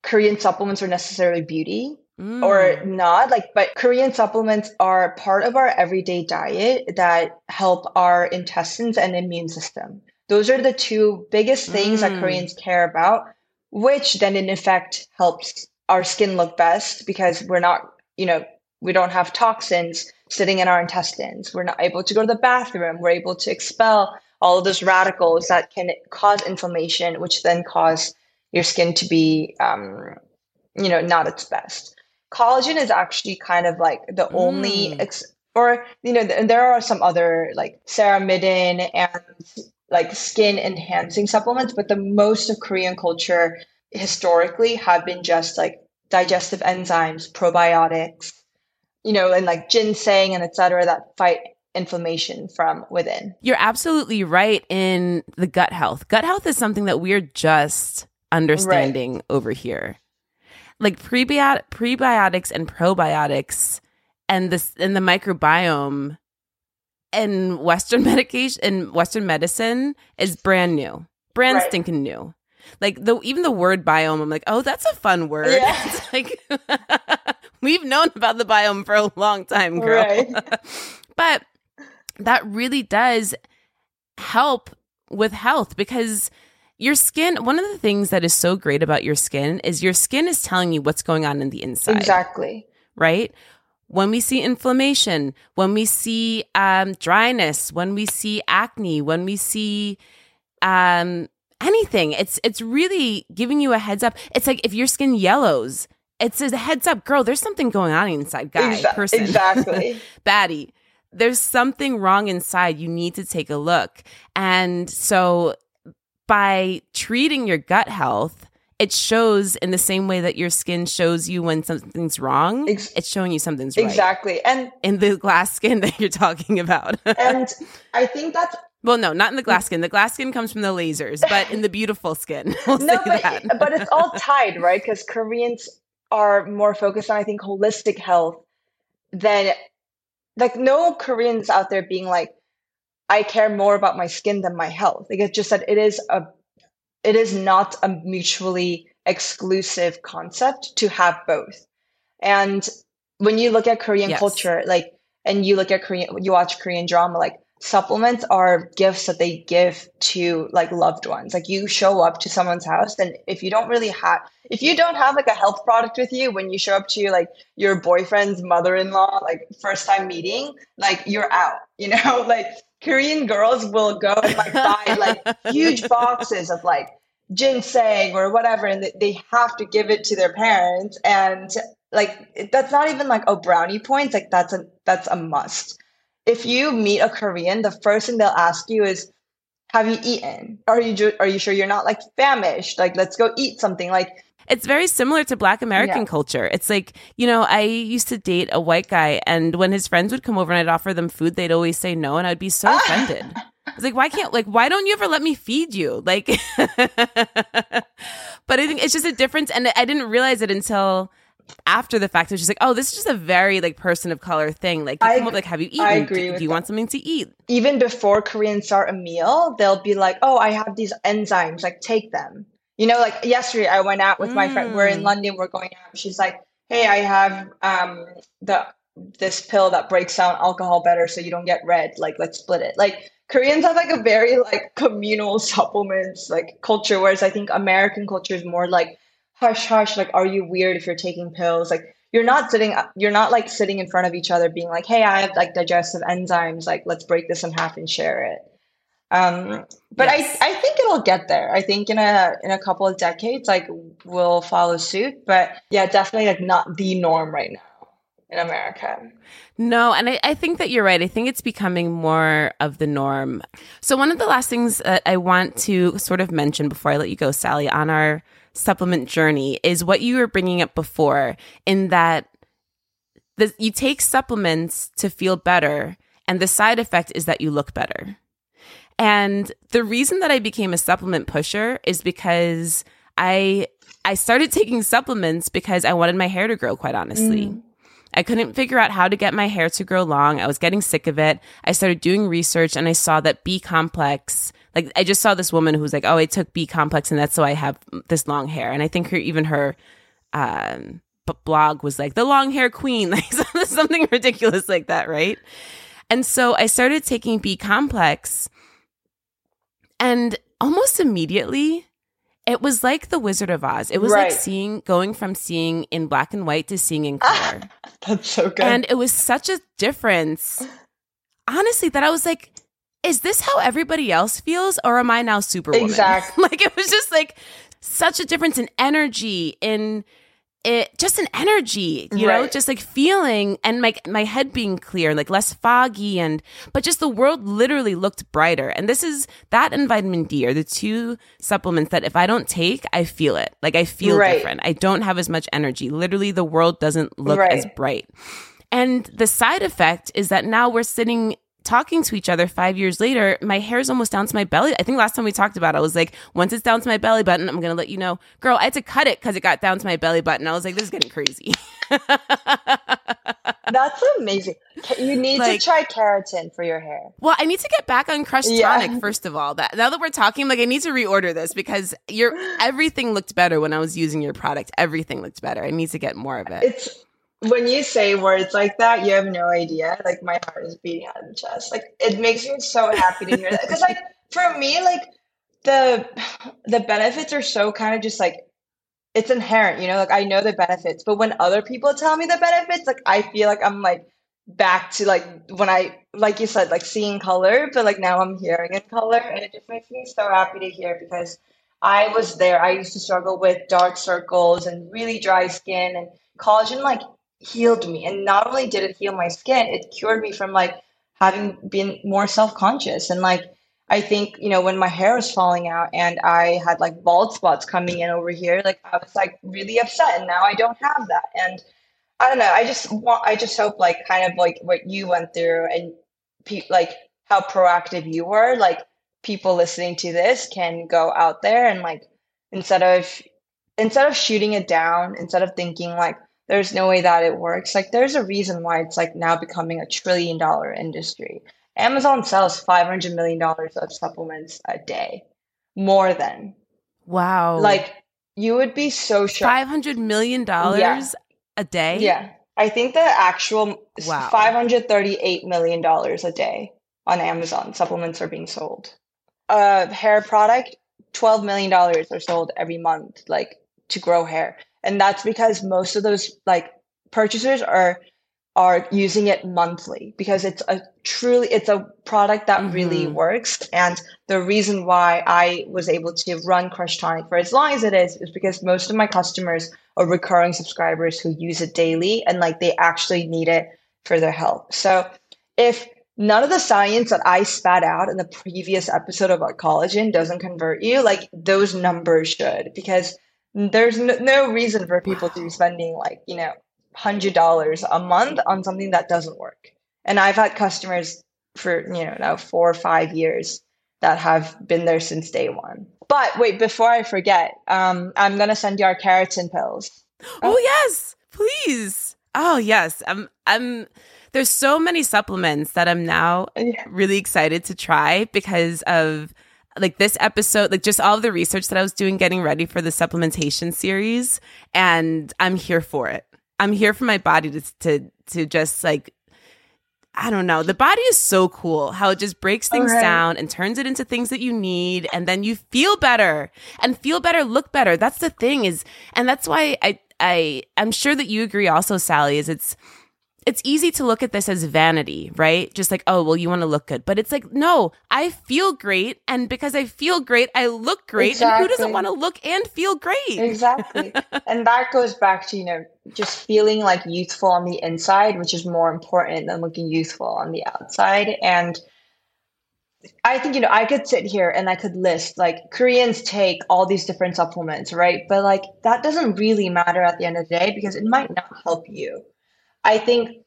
Korean supplements are necessarily beauty mm. or not like but korean supplements are part of our everyday diet that help our intestines and immune system those are the two biggest things mm. that koreans care about which then in effect helps our skin look best because we're not you know we don't have toxins sitting in our intestines we're not able to go to the bathroom we're able to expel all of those radicals that can cause inflammation which then cause your skin to be um, you know not its best. Collagen is actually kind of like the mm. only ex- or you know th- there are some other like ceramidin and like skin enhancing supplements but the most of korean culture historically have been just like digestive enzymes probiotics you know and like ginseng and etc that fight inflammation from within. You're absolutely right in the gut health. Gut health is something that we're just understanding right. over here like prebiot- prebiotics and probiotics and this and the microbiome and western medication and western medicine is brand new brand right. stinking new like the even the word biome i'm like oh that's a fun word yeah. like we've known about the biome for a long time girl right. but that really does help with health because your skin, one of the things that is so great about your skin is your skin is telling you what's going on in the inside. Exactly. Right? When we see inflammation, when we see um, dryness, when we see acne, when we see um, anything, it's it's really giving you a heads up. It's like if your skin yellows, it says a heads up, girl. There's something going on inside, guy, Exa- person, exactly, baddie. There's something wrong inside. You need to take a look. And so by treating your gut health, it shows in the same way that your skin shows you when something's wrong. Ex- it's showing you something's right. Exactly. And in the glass skin that you're talking about. and I think that's well, no, not in the glass skin. The glass skin comes from the lasers, but in the beautiful skin. We'll no, but, but it's all tied, right? Because Koreans are more focused on, I think, holistic health than like no Koreans out there being like, I care more about my skin than my health. Like it's just that it is a it is not a mutually exclusive concept to have both. And when you look at Korean yes. culture, like and you look at Korean you watch Korean drama, like supplements are gifts that they give to like loved ones. Like you show up to someone's house and if you don't really have if you don't have like a health product with you when you show up to like your boyfriend's mother-in-law like first time meeting, like you're out, you know? like Korean girls will go and like buy like huge boxes of like ginseng or whatever, and they have to give it to their parents. And like that's not even like oh brownie points, like that's a that's a must. If you meet a Korean, the first thing they'll ask you is, "Have you eaten? Are you are you sure you're not like famished? Like let's go eat something." Like it's very similar to Black American yeah. culture. It's like, you know, I used to date a white guy, and when his friends would come over and I'd offer them food, they'd always say no, and I'd be so offended. I was like, why can't, like, why don't you ever let me feed you? Like, but I think it's just a difference. And I didn't realize it until after the fact, it's just like, oh, this is just a very like person of color thing. Like, I- up like, have you eaten? I agree Do, do you want something to eat? even before Koreans start a meal, they'll be like, "Oh, I have these enzymes. Like, take them." You know, like yesterday, I went out with my friend. We're in Mm. London. We're going out. She's like, "Hey, I have um the this pill that breaks down alcohol better, so you don't get red. Like, let's split it." Like Koreans have like a very like communal supplements like culture, whereas I think American culture is more like hush hush. Like, are you weird if you're taking pills? Like you're not sitting you're not like sitting in front of each other being like hey i have like digestive enzymes like let's break this in half and share it um but Yes. i i think it'll get there i think in a in a couple of decades like we'll follow suit but yeah definitely like not the norm right now in america No, and I, I think that you're right. I think it's becoming more of the norm. So, one of the last things that I want to sort of mention before I let you go, Sally, on our supplement journey is what you were bringing up before, in that the, you take supplements to feel better, and the side effect is that you look better. And the reason that I became a supplement pusher is because I I started taking supplements because I wanted my hair to grow, quite honestly. Mm. I couldn't figure out how to get my hair to grow long. I was getting sick of it. I started doing research and I saw that B complex, like I just saw this woman who was like, "Oh, I took B complex and that's why I have this long hair." And I think her even her um blog was like the long hair queen, like something ridiculous like that, right? And so I started taking B complex and almost immediately it was like the Wizard of Oz. It was like seeing going from seeing in black and white to seeing in color. that's so good And it was such a difference, honestly, that I was like, is this how everybody else feels? Or am I now Superwoman? Exactly. like it was just like such a difference in energy, in it just an energy, you know, just like feeling and my my head being clear, like less foggy and but just the world literally looked brighter. And this is that and vitamin D are the two supplements that if I don't take, I feel it. Like I feel Right. different. I don't have as much energy. Literally the world doesn't look as bright. And the side effect is that now we're sitting talking to each other five years later. My hair is almost down to my belly. I think last time we talked about it, I was like, once it's down to my belly button, I'm going to let you know. Girl, I had to cut it because it got down to my belly button. I was like, this is getting crazy. that's amazing you need Like- to try keratin for your hair well, I need to get back on Crushed Yeah. Tonic, first of all. That now that we're talking, like I need to reorder this because your everything looked better when I was using your product. Everything looked better. I need to get more of it. it's when you say words like that, you have no idea. Like my heart is beating out of the chest. Like it makes me so happy to hear that. Because like for me, like the the benefits are so kind of just like it's inherent, you know. Like I know the benefits, but when other people tell me the benefits, like I feel like I'm like back to like when I like you said, like seeing color, but like now I'm hearing in color, and it just makes me so happy to hear because I was there. I used to struggle with dark circles and really dry skin, and collagen like healed me. And not only did it heal my skin, it cured me from like having been more self conscious. And like, I think, you know, when my hair was falling out and I had like bald spots coming in over here, like I was like really upset. And now I don't have that. And I don't know. I just want, I just hope like kind of like what you went through and pe- like how proactive you were, like people listening to this can go out there and like instead of instead of shooting it down, instead of thinking like there's no way that it works, like there's a reason why it's like now becoming a trillion dollar industry. Amazon sells 500 million dollars of supplements a day. More than. wow. Like you would be so shocked. $500 million a day? Yeah. I think the actual Wow. $538 million a day on Amazon supplements are being sold. A hair product, $12 million are sold every month, like to grow hair. And that's because most of those like purchasers are are using it monthly because it's a truly it's a product that really Mhm. works and the reason why I was able to run Crushed Tonic for as long as it is is because most of my customers are recurring subscribers who use it daily and like they actually need it for their health. So if none of the science that I spat out in the previous episode about collagen doesn't convert you, like those numbers should because there's no, no reason for people to be spending like, you know, hundred dollars a month on something that doesn't work. And I've had customers for, you know, now four or five years that have been there since day one. But wait, before I forget, um, I'm gonna send you our keratin pills. Oh, yes. Please. Oh yes. I'm I'm there's so many supplements that I'm now really excited to try because of like this episode, like just all the research that I was doing getting ready for the supplementation series and I'm here for it. I'm here for my body to to to just like I don't know. The body is so cool how it just breaks things Alright. down and turns it into things that you need and then you feel better and feel better, look better. That's the thing is and that's why I I I'm sure that you agree also Sally is it's it's easy to look at this as vanity, right? Just like, oh, well, you want to look good. But it's like, no, I feel great. And because I feel great, I look great. And who doesn't want to look and feel great? Exactly. and that goes back to, you know, just feeling like youthful on the inside, which is more important than looking youthful on the outside. And I think, you know, I could sit here and I could list like Koreans take all these different supplements, right? But like that doesn't really matter at the end of the day because it might not help you. I think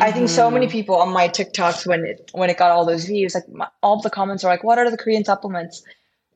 I think so many people on my TikToks when it when it got all those views, like my, all the comments are like, "What are the Korean supplements?"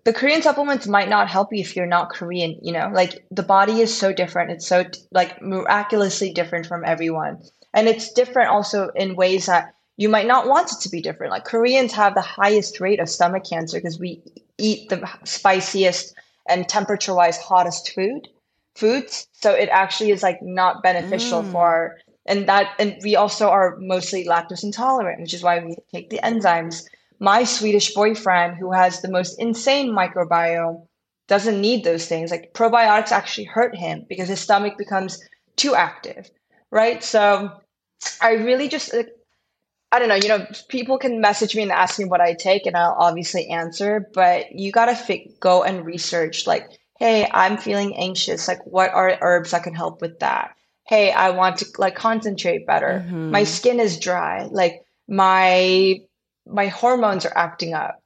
The Korean supplements might not help you if you're not Korean. You know, like the body is so different. It's so like miraculously different from everyone, and it's different also in ways that you might not want it to be different. Like Koreans have the highest rate of stomach cancer because we eat the spiciest and temperature-wise hottest food foods. So it actually is like not beneficial Mm. for and that and we also are mostly lactose intolerant, which is why we take the enzymes. My Swedish boyfriend, who has the most insane microbiome, doesn't need those things. Like probiotics actually hurt him because his stomach becomes too active, right? So I really just like, I don't know, you know, people can message me and ask me what I take, and I'll obviously answer, but you gotta go and research, like, hey, I'm feeling anxious. Like, what are herbs that can help with that? Hey, I want to like concentrate better. Mhm. My skin is dry. Like, my my hormones are acting up.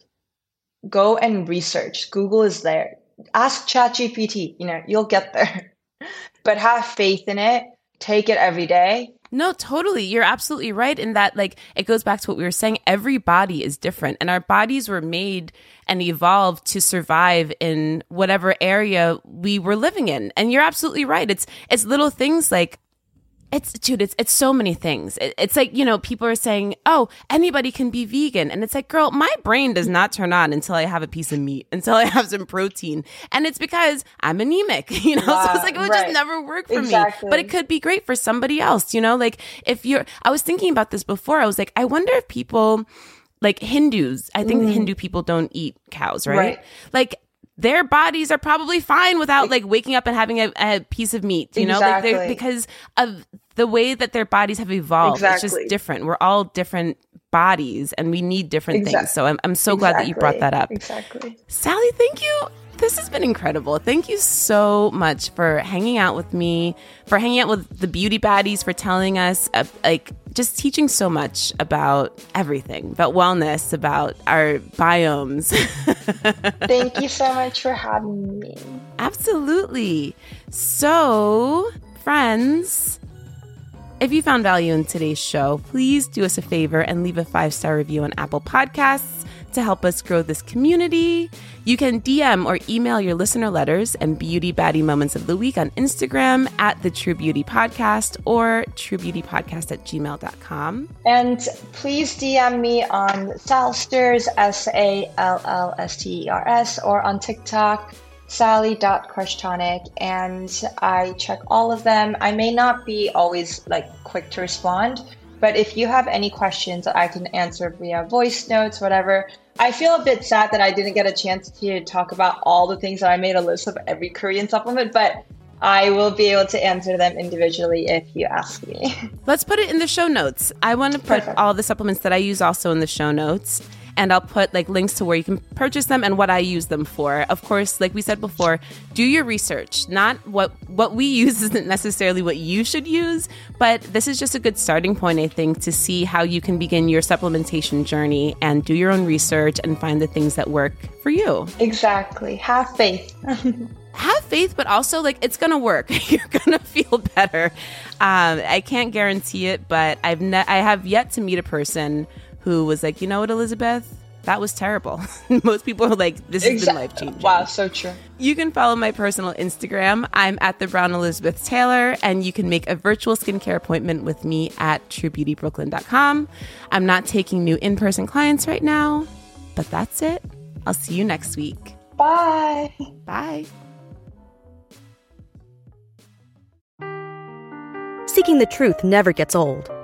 Go and research. Google is there. Ask ChatGPT. You know, you'll get there. but have faith in it. Take it every day. No, totally. You're absolutely right in that like it goes back to what we were saying. Every body is different and our bodies were made and evolved to survive in whatever area we were living in. And you're absolutely right. It's it's little things like it's dude, it's it's so many things. It, it's like, you know, people are saying, "Oh, anybody can be vegan." And it's like, "Girl, my brain does not turn on until I have a piece of meat, until I have some protein." And it's because I'm anemic, you know? so it's like it would right. just never work for me. But it could be great for somebody else, you know? Like if you're I was thinking about this before. I was like, I wonder if people like Hindus, I think Hindu people don't eat cows, right? Mm. Right. Like their bodies are probably fine without like waking up and having a, a piece of meat, you know, like because of the way that their bodies have evolved. It's just different. We're all different bodies and we need different Exact- things. So I'm, I'm so glad that you brought that up. Exactly. Sally, thank you. This has been incredible. Thank you so much for hanging out with me, for hanging out with the beauty baddies, for telling us, uh, like, just teaching so much about everything, about wellness, about our biomes. Thank you so much for having me. Absolutely. So, friends, if you found value in today's show, please do us a favor and leave a five star review on Apple Podcasts to help us grow this community. You can DM or email your listener letters and beauty baddie moments of the week on Instagram at the True Beauty Podcast or truebeautypodcast at gmail.com. And please DM me on Sallsters, S A L L S T E R S, or on TikTok, sally.crushtonic. And I check all of them. I may not be always like quick to respond, but if you have any questions I can answer via voice notes, whatever. I feel a bit sad that I didn't get a chance to talk about all the things that I made a list of every Korean supplement, but I will be able to answer them individually if you ask me. Let's put it in the show notes. I want to put Perfect. all the supplements that I use also in the show notes. And I'll put like links to where you can purchase them and what I use them for. Of course, like we said before, do your research. Not what what we use isn't necessarily what you should use, but this is just a good starting point, I think, to see how you can begin your supplementation journey and do your own research and find the things that work for you. exactly. Have faith. have faith, but also like it's gonna work. You're gonna feel better. Um, I can't guarantee it, but I've ne- I have yet to meet a person who was like, you know what, Elizabeth, that was terrible. Most people are like, this has been life changing. Wow, so true. You can follow my personal Instagram. I'm at the Brown Elizabeth Taylor, and you can make a virtual skincare appointment with me at truebeautybrooklyn.com. I'm not taking new in person clients right now, but that's it. I'll see you next week. Bye. Bye. Seeking the truth never gets old.